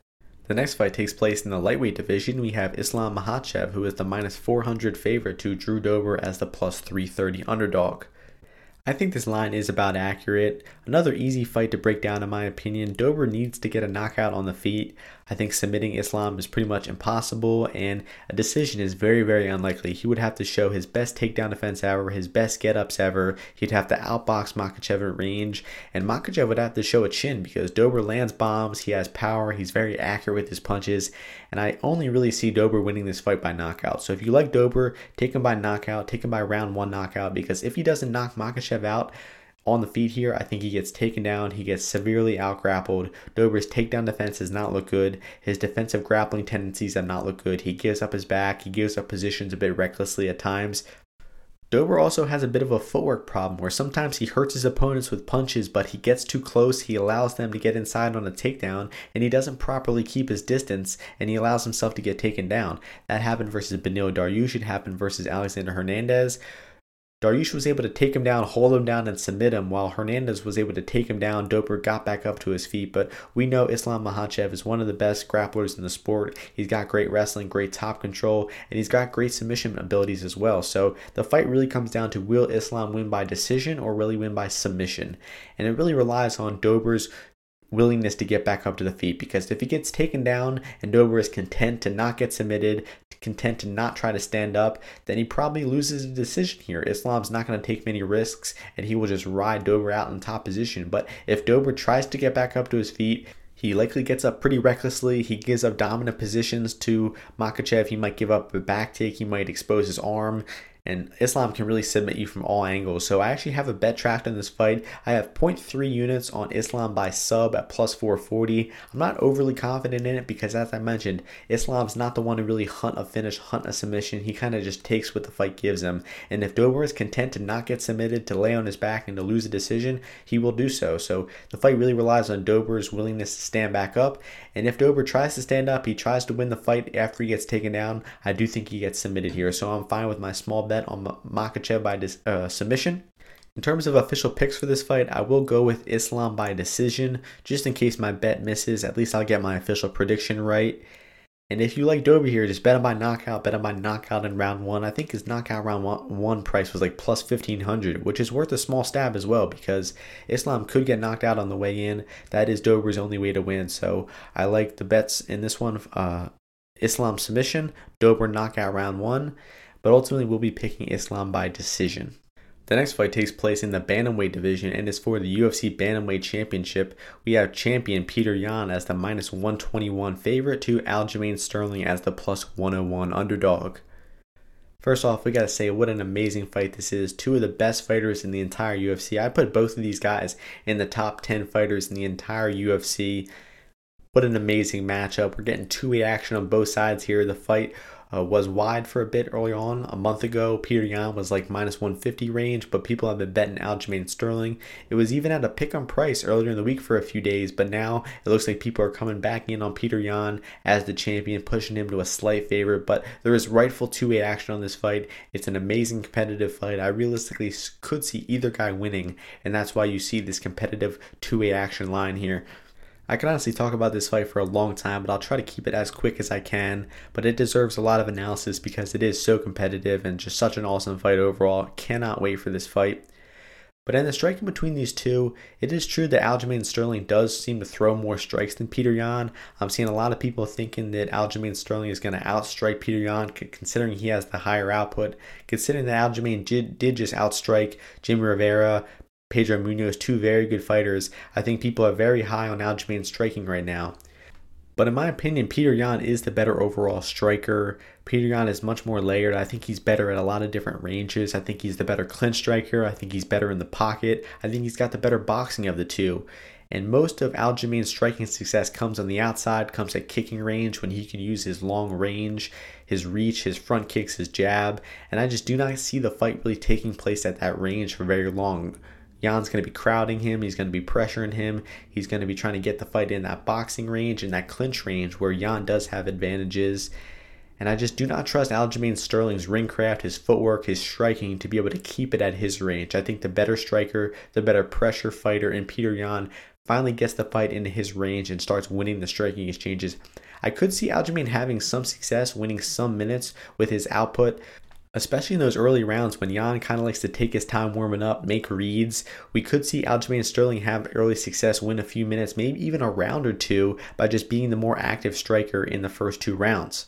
The next fight takes place in the lightweight division. We have Islam Makhachev, who is the minus 400 favorite to Drew Dober as the plus 330 underdog. I think this line is about accurate. Another easy fight to break down, in my opinion. Dober needs to get a knockout on the feet. I think submitting Islam is pretty much impossible, and a decision is very, very unlikely. He would have to show his best takedown defense ever, his best get ups ever. He'd have to outbox Makhachev at range, and Makhachev would have to show a chin because Dober lands bombs, he has power, he's very accurate with his punches, and I only really see Dober winning this fight by knockout. So if you like Dober, take him by knockout, take him by round one knockout, because if he doesn't knock Makhachev out, on the feet here. I think he gets taken down. He gets severely outgrappled. Dober's takedown defense does not look good. His defensive grappling tendencies have not looked good. He gives up his back. He gives up positions a bit recklessly at times. Dober also has a bit of a footwork problem where sometimes he hurts his opponents with punches, but he gets too close, he allows them to get inside on a takedown, and he doesn't properly keep his distance, and he allows himself to get taken down. That happened versus Beneil Dariush, it happened versus Alexander Hernandez. Dariush was able to take him down, hold him down, and submit him, while Hernandez was able to take him down. Dober got back up to his feet, but we know Islam Makhachev is one of the best grapplers in the sport. He's got great wrestling, great top control, and he's got great submission abilities as well. So the fight really comes down to will Islam win by decision or really win by submission? And it really relies on Dober's willingness to get back up to the feet because if he gets taken down and Dober is content to not get submitted, content to not try to stand up, then he probably loses a decision here. Islam's not going to take many risks and he will just ride Dober out in top position. But if Dober tries to get back up to his feet, he likely gets up pretty recklessly. He gives up dominant positions to Makhachev. He might give up a back take. He might expose his arm and Islam can really submit you from all angles. So I actually have a bet tracked in this fight. I have 0.3 units on Islam by sub at plus 440. I'm not overly confident in it because, as I mentioned, Islam's not the one to really hunt a finish, hunt a submission. He kind of just takes what the fight gives him. And if Dober is content to not get submitted, to lay on his back, and to lose a decision, he will do so. So the fight really relies on Dober's willingness to stand back up. And if Dober tries to stand up, he tries to win the fight after he gets taken down. I do think he gets submitted here. So I'm fine with my small bet on Makhachev by dis- uh, submission. In terms of official picks for this fight, I will go with Islam by decision, just in case my bet misses. At least I'll get my official prediction right. And if you like Dober here, just bet him by knockout, bet him by knockout in round one. I think his knockout round one, one price was like plus 1500, which is worth a small stab as well because Islam could get knocked out on the way in. That is Dober's only way to win. So I like the bets in this one uh, Islam submission, Dober knockout round one but ultimately we'll be picking Islam by decision. The next fight takes place in the Bantamweight division and is for the UFC Bantamweight Championship. We have champion Peter Yan as the minus 121 favorite to Aljamain Sterling as the plus 101 underdog. First off, we gotta say what an amazing fight this is. Two of the best fighters in the entire UFC. I put both of these guys in the top 10 fighters in the entire UFC. What an amazing matchup. We're getting two way action on both sides here. The fight uh, was wide for a bit early on. A month ago, Peter Yan was like minus 150 range, but people have been betting Aljamain Sterling. It was even at a pick on price earlier in the week for a few days, but now it looks like people are coming back in on Peter Yan as the champion, pushing him to a slight favorite. But there is rightful two way action on this fight. It's an amazing competitive fight. I realistically could see either guy winning, and that's why you see this competitive two way action line here. I can honestly talk about this fight for a long time, but I'll try to keep it as quick as I can. But it deserves a lot of analysis because it is so competitive and just such an awesome fight overall. Cannot wait for this fight. But in the striking between these two, it is true that Aljamain Sterling does seem to throw more strikes than Peter Yan. I'm seeing a lot of people thinking that Aljamain Sterling is going to outstrike Peter Yan, considering he has the higher output. Considering that Aljamain did, did just outstrike Jimmy Rivera, Pedro Munhoz, two very good fighters. I think people are very high on Aljamain striking right now. But in my opinion, Peter Yan is the better overall striker. Peter Yan is much more layered. I think he's better at a lot of different ranges. I think he's the better clinch striker. I think he's better in the pocket. I think he's got the better boxing of the two. And most of Aljamain's striking success comes on the outside, comes at kicking range when he can use his long range, his reach, his front kicks, his jab. And I just do not see the fight really taking place at that range for very long. Yan's going to be crowding him. He's going to be pressuring him. He's going to be trying to get the fight in that boxing range and that clinch range where Yan does have advantages. And I just do not trust Aljamain Sterling's ring craft, his footwork, his striking to be able to keep it at his range. I think the better striker, the better pressure fighter in Peter Yan finally gets the fight into his range and starts winning the striking exchanges. I could see Aljamain having some success, winning some minutes with his output, especially in those early rounds when Yan kind of likes to take his time warming up, make reads. We could see Aljamain Sterling have early success, win a few minutes, maybe even a round or two by just being the more active striker in the first two rounds.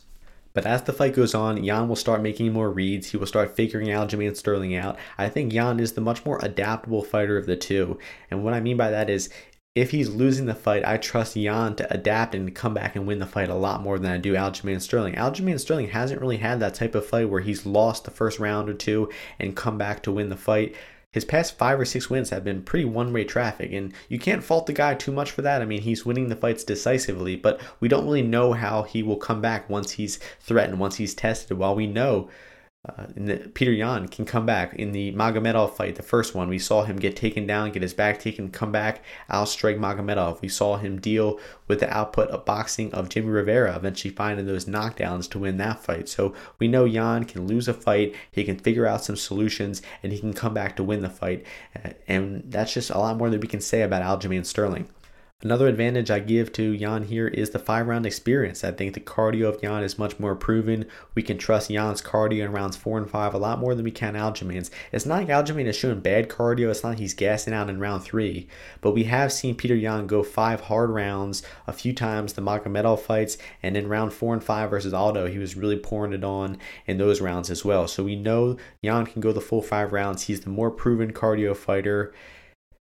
But as the fight goes on, Yan will start making more reads. He will start figuring Aljamain Sterling out. I think Yan is the much more adaptable fighter of the two. And what I mean by that is if he's losing the fight, I trust Yan to adapt and come back and win the fight a lot more than I do Aljamain Sterling. Aljamain Sterling hasn't really had that type of fight where he's lost the first round or two and come back to win the fight his past five or six wins have been pretty one way traffic, and you can't fault the guy too much for that. I mean, he's winning the fights decisively, but we don't really know how he will come back once he's threatened, once he's tested. While we know uh, the, Peter Yan can come back in the Magomedov fight, the first one. We saw him get taken down, get his back taken, come back, outstrike Magomedov. We saw him deal with the output of boxing of Jimmy Rivera, eventually finding those knockdowns to win that fight. So we know Yan can lose a fight, he can figure out some solutions, and he can come back to win the fight. And that's just a lot more than we can say about Aljamain Sterling. Another advantage I give to Yan here is the five round experience. I think the cardio of Yan is much more proven. We can trust Yan's cardio in rounds four and five a lot more than we can Aljamain's. It's not like Aljamain is showing bad cardio, it's not like he's gassing out in round three, but we have seen Peter Yan go five hard rounds a few times, the Magomedov fights, and in round four and five versus Aldo, he was really pouring it on in those rounds as well. So we know Yan can go the full five rounds. He's the more proven cardio fighter,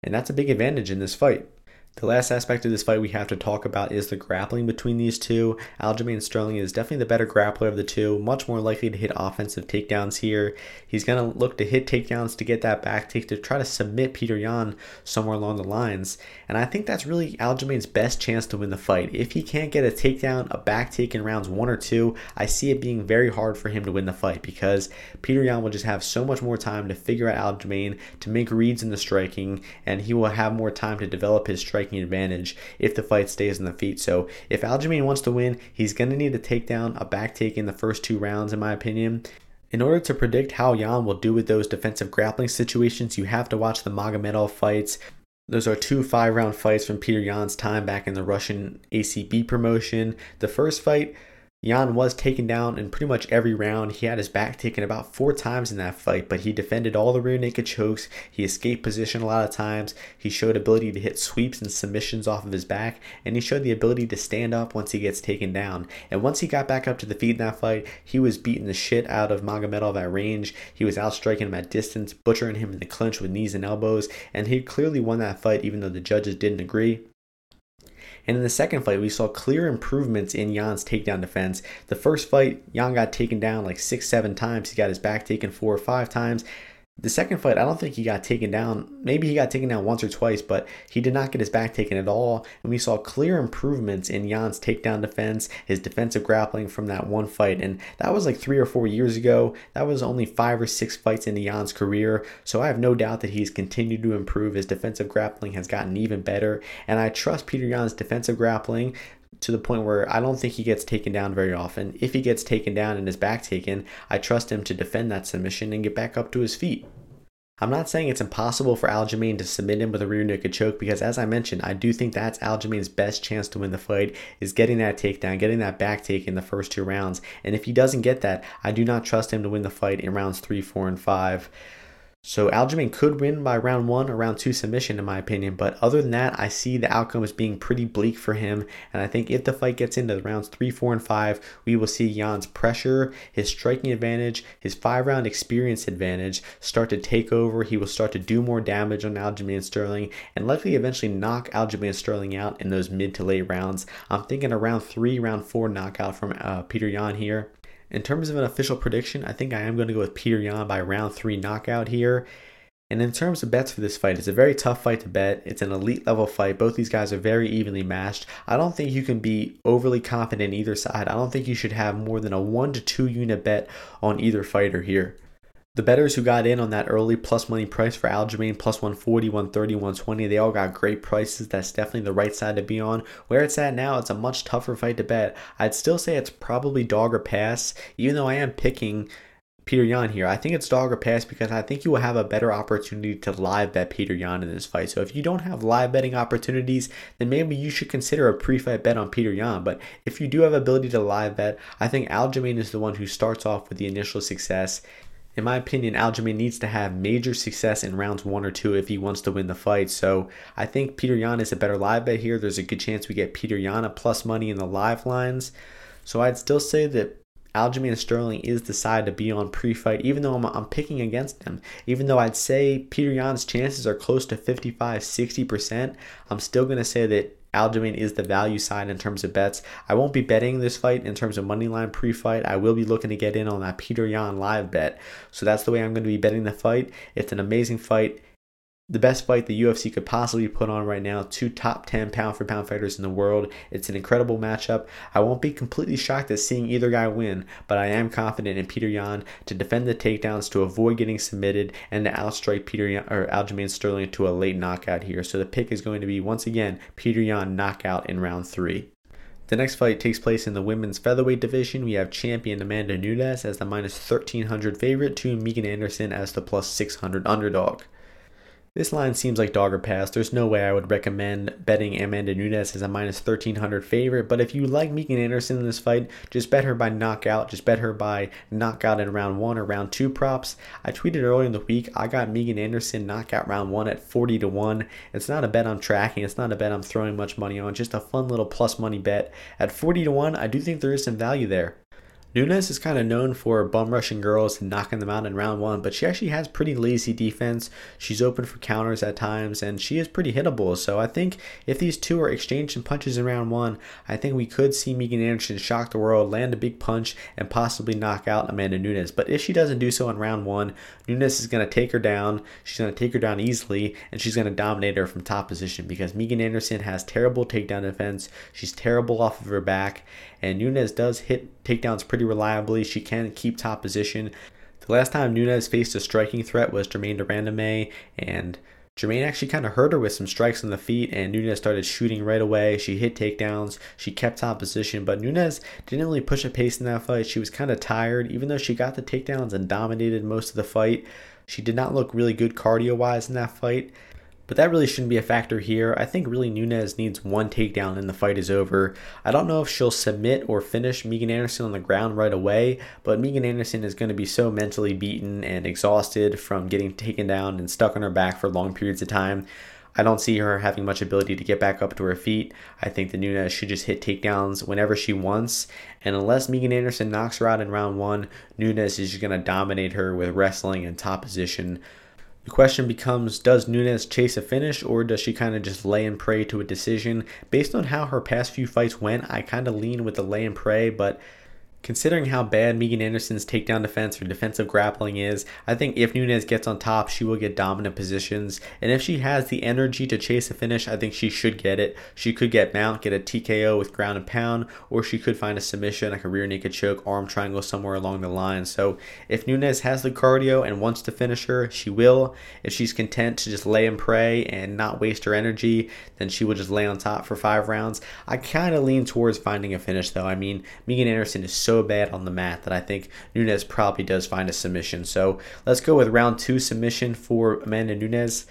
and that's a big advantage in this fight. The last aspect of this fight we have to talk about is the grappling between these two. Aljamain Sterling is definitely the better grappler of the two, much more likely to hit offensive takedowns here. He's going to look to hit takedowns to get that back take to try to submit Peter Yan somewhere along the lines. And I think that's really Aljamain's best chance to win the fight. If he can't get a takedown, a back take in rounds one or two, I see it being very hard for him to win the fight because Peter Yan will just have so much more time to figure out Aljamain, to make reads in the striking, and he will have more time to develop his striking striking advantage if the fight stays in the feet. So if Aljamain wants to win, he's going to need to take down a back take in the first two rounds, in my opinion. In order to predict how Yan will do with those defensive grappling situations, you have to watch the Magomedov fights. Those are two five round fights from Peter Yan's time back in the Russian ACB promotion. The first fight, Yan was taken down in pretty much every round. He had his back taken about four times in that fight, but he defended all the rear naked chokes. He escaped position a lot of times. He showed ability to hit sweeps and submissions off of his back, and he showed the ability to stand up once he gets taken down. And once he got back up to the feet in that fight, he was beating the shit out of Magomedov at range. He was outstriking him at distance, butchering him in the clinch with knees and elbows, and he clearly won that fight even though the judges didn't agree. And in the second fight, we saw clear improvements in Yan's takedown defense. The first fight, Yan got taken down like six, seven times. He got his back taken four or five times. The second fight, I don't think he got taken down. Maybe he got taken down once or twice, but he did not get his back taken at all. And we saw clear improvements in Yan's takedown defense, his defensive grappling from that one fight. And that was like three or four years ago. That was only five or six fights into Yan's career. So I have no doubt that he's continued to improve. His defensive grappling has gotten even better. And I trust Peter Yan's defensive grappling to the point where I don't think he gets taken down very often. If he gets taken down and his back taken, I trust him to defend that submission and get back up to his feet. I'm not saying it's impossible for Aljamain to submit him with a rear naked choke because, as I mentioned, I do think that's Aljamain's best chance to win the fight is getting that takedown, getting that back take in the first two rounds. And if he doesn't get that, I do not trust him to win the fight in rounds three, four, and five. So Aljamain could win by round one or round two submission, in my opinion. But other than that, I see the outcome as being pretty bleak for him. And I think if the fight gets into rounds three, four, and five, we will see Yan's pressure, his striking advantage, his five round experience advantage start to take over. He will start to do more damage on Aljamain Sterling and likely eventually knock Aljamain Sterling out in those mid to late rounds. I'm thinking a round three, round four knockout from uh, Peter Yan here. In terms of an official prediction, I think I am going to go with Peter Yan by round three knockout here. And in terms of bets for this fight, it's a very tough fight to bet. It's an elite level fight. Both these guys are very evenly matched. I don't think you can be overly confident either side. I don't think you should have more than a one to two unit bet on either fighter here. The betters who got in on that early plus money price for Aljamain plus 140, 130, 120, they all got great prices. That's definitely the right side to be on. Where it's at now, it's a much tougher fight to bet. I'd still say it's probably dog or pass, even though I am picking Peter Yan here. I think it's dog or pass because I think you will have a better opportunity to live bet Peter Yan in this fight. So if you don't have live betting opportunities, then maybe you should consider a pre-fight bet on Peter Yan. But if you do have ability to live bet, I think Aljamain is the one who starts off with the initial success. In my opinion, Aljamain needs to have major success in rounds one or two if he wants to win the fight. So I think Peter Yan is a better live bet here. There's a good chance we get Peter Yan plus money in the live lines. So I'd still say that Aljamain Sterling is the side to be on pre-fight, even though I'm, I'm picking against him. Even though I'd say Peter Yan's chances are close to 55, 60%, I'm still going to say that Aljamain is the value side in terms of bets. I won't be betting this fight in terms of money line pre-fight. I will be looking to get in on that Peter Yan live bet. So that's the way I'm going to be betting the fight. It's an amazing fight the best fight the UFC could possibly put on right now. Two top 10 pound for pound fighters in the world. It's an incredible matchup. I won't be completely shocked at seeing either guy win, but I am confident in Peter Yan to defend the takedowns, to avoid getting submitted, and to outstrike Peter Yan, or Aljamain Sterling to a late knockout here. So the pick is going to be once again Peter Yan knockout in round three. The next fight takes place in the women's featherweight division. We have champion Amanda Nunes as the minus 1300 favorite to Megan Anderson as the plus 600 underdog. This line seems like dog or pass. There's no way I would recommend betting Amanda Nunes as a minus 1300 favorite, but if you like Megan Anderson in this fight, just bet her by knockout. Just bet her by knockout in round one or round two props. I tweeted earlier in the week, I got Megan Anderson knockout round one at 40 to 1. It's not a bet I'm tracking, it's not a bet I'm throwing much money on, just a fun little plus money bet. At 40 to 1, I do think there is some value there. Nunes is kind of known for bum rushing girls and knocking them out in round one, but she actually has pretty lazy defense. She's open for counters at times, and she is pretty hittable. So I think if these two are exchanging punches in round one, I think we could see Megan Anderson shock the world, land a big punch, and possibly knock out Amanda Nunes. But if she doesn't do so in round one, Nunes is going to take her down. She's going to take her down easily, and she's going to dominate her from top position because Megan Anderson has terrible takedown defense. She's terrible off of her back, and Nunes does hit takedowns pretty reliably. She can keep top position. The last time Nunes faced a striking threat was Germaine de Randamie, and Germaine actually kind of hurt her with some strikes on the feet, and Nunes started shooting right away. She hit takedowns, she kept top position, but Nunes didn't really push a pace in that fight. She was kind of tired, even though she got the takedowns and dominated most of the fight. She did not look really good cardio wise in that fight. But that really shouldn't be a factor here. I think really Nunes needs one takedown and the fight is over. I don't know if she'll submit or finish Megan Anderson on the ground right away, but Megan Anderson is going to be so mentally beaten and exhausted from getting taken down and stuck on her back for long periods of time. I don't see her having much ability to get back up to her feet. I think the Nunes should just hit takedowns whenever she wants. And unless Megan Anderson knocks her out in round one, Nunes is just going to dominate her with wrestling and top position. The question becomes Does Nunes chase a finish or does she kind of just lay and pray to a decision? Based on how her past few fights went, I kind of lean with the lay and pray, but Considering how bad Megan Anderson's takedown defense or defensive grappling is, I think if Nunes gets on top, she will get dominant positions. And if she has the energy to chase a finish, I think she should get it. She could get mount, get a TKO with ground and pound, or she could find a submission like a rear naked choke, arm triangle somewhere along the line. So if Nunes has the cardio and wants to finish her, she will. If she's content to just lay and pray and not waste her energy, then she will just lay on top for five rounds. I kind of lean towards finding a finish though. I mean, Megan Anderson is so so bad on the mat that I think Nunes probably does find a submission. So let's go with round two submission for Amanda Nunes.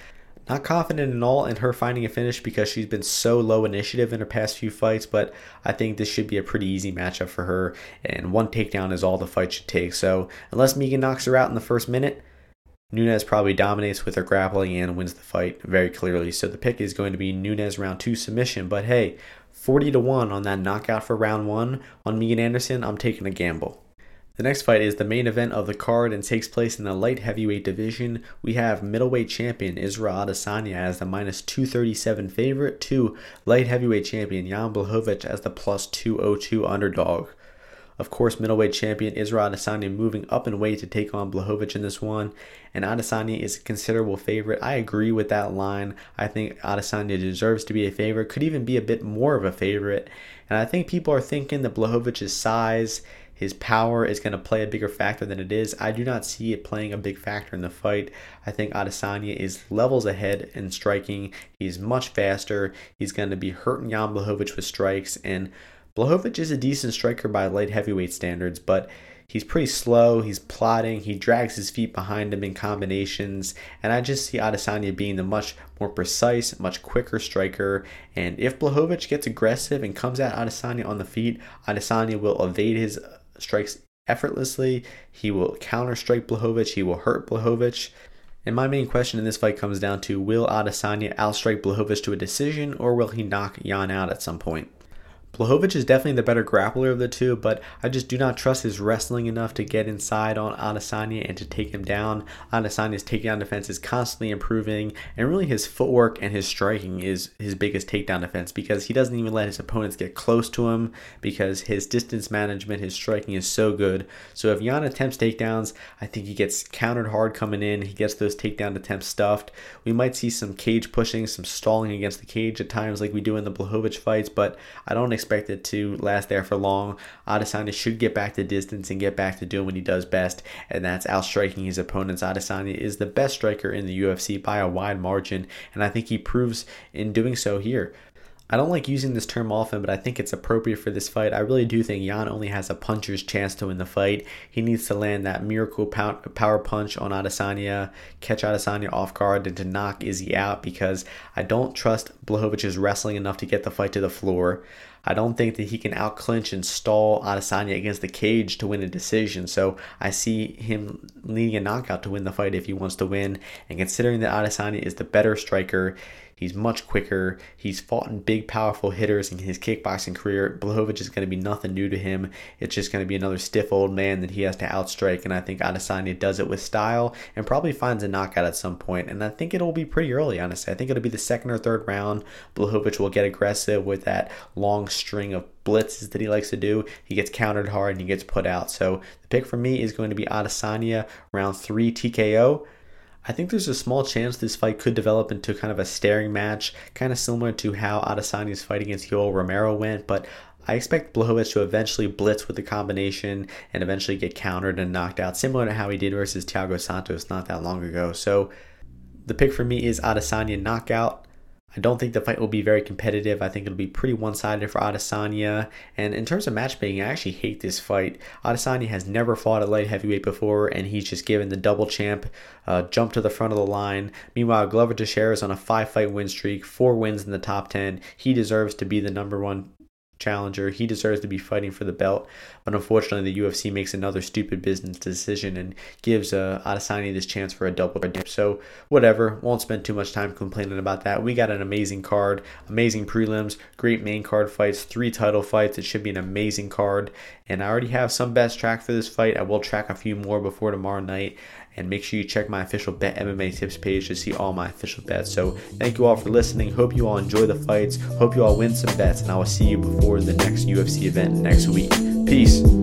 Not confident at all in her finding a finish because she's been so low initiative in her past few fights, but I think this should be a pretty easy matchup for her, and one takedown is all the fight should take. So, unless Megan knocks her out in the first minute, Nunes probably dominates with her grappling and wins the fight very clearly. So, the pick is going to be Nunes round two submission, but hey, 40 to 1 on that knockout for round 1 on Megan Anderson, I'm taking a gamble. The next fight is the main event of the card and takes place in the light heavyweight division. We have middleweight champion Israel Adesanya as the minus 237 favorite to light heavyweight champion Jan Blachowicz as the plus 202 underdog. Of course, middleweight champion Israel Adesanya moving up in weight to take on Blachowicz in this one. And Adesanya is a considerable favorite. I agree with that line. I think Adesanya deserves to be a favorite, could even be a bit more of a favorite. And I think people are thinking that Blachowicz's size, his power is going to play a bigger factor than it is. I do not see it playing a big factor in the fight. I think Adesanya is levels ahead in striking. He's much faster. He's going to be hurting Jan Blachowicz with strikes. And Blachowicz is a decent striker by light heavyweight standards, but he's pretty slow. He's plotting. He drags his feet behind him in combinations. And I just see Adesanya being the much more precise, much quicker striker. And if Blachowicz gets aggressive and comes at Adesanya on the feet, Adesanya will evade his uh, strikes effortlessly. He will counter strike Blachowicz. He will hurt Blachowicz. And my main question in this fight comes down to will Adesanya outstrike Blachowicz to a decision or will he knock Jan out at some point? Blachowicz is definitely the better grappler of the two, but I just do not trust his wrestling enough to get inside on Adesanya and to take him down. Adesanya's takedown defense is constantly improving, and really his footwork and his striking is his biggest takedown defense because he doesn't even let his opponents get close to him because his distance management, his striking is so good. So if Jan attempts takedowns, I think he gets countered hard coming in. He gets those takedown attempts stuffed. We might see some cage pushing, some stalling against the cage at times like we do in the Blachowicz fights, but I don't expect expect it to last there for long. Adesanya should get back to distance and get back to doing what he does best, and that's outstriking his opponents. Adesanya is the best striker in the UFC by a wide margin, and I think he proves in doing so here. I don't like using this term often, but I think it's appropriate for this fight. I really do think Jan only has a puncher's chance to win the fight. He needs to land that miracle power punch on Adesanya, catch Adesanya off guard, and to knock Izzy out because I don't trust Blachowicz's wrestling enough to get the fight to the floor. I don't think that he can outclinch and stall Adesanya against the cage to win a decision. So I see him needing a knockout to win the fight if he wants to win. And considering that Adesanya is the better striker, He's much quicker. He's fought in big, powerful hitters in his kickboxing career. Blachowicz is going to be nothing new to him. It's just going to be another stiff old man that he has to outstrike. And I think Adesanya does it with style and probably finds a knockout at some point. And I think it'll be pretty early, honestly. I think it'll be the second or third round. Blachowicz will get aggressive with that long string of blitzes that he likes to do. He gets countered hard and he gets put out. So the pick for me is going to be Adesanya round three TKO. I think there's a small chance this fight could develop into kind of a staring match, kind of similar to how Adesanya's fight against Yoel Romero went, but I expect Blachowicz to eventually blitz with the combination and eventually get countered and knocked out, similar to how he did versus Thiago Santos not that long ago. So the pick for me is Adesanya knockout. I don't think the fight will be very competitive. I think it'll be pretty one sided for Adesanya. And in terms of matchmaking, I actually hate this fight. Adesanya has never fought a light heavyweight before, and he's just given the double champ uh, jump to the front of the line. Meanwhile, Glover Teixeira is on a five fight win streak, four wins in the top 10. He deserves to be the number one challenger. He deserves to be fighting for the belt. But unfortunately, the UFC makes another stupid business decision and gives uh, Adesanya this chance for a double dip. So whatever, won't spend too much time complaining about that. We got an amazing card, amazing prelims, great main card fights, three title fights. It should be an amazing card. And I already have some best track for this fight. I will track a few more before tomorrow night. And make sure you check my official Bet MMA tips page to see all my official bets. So thank you all for listening. Hope you all enjoy the fights. Hope you all win some bets. And I will see you before the next UFC event next week. Peace.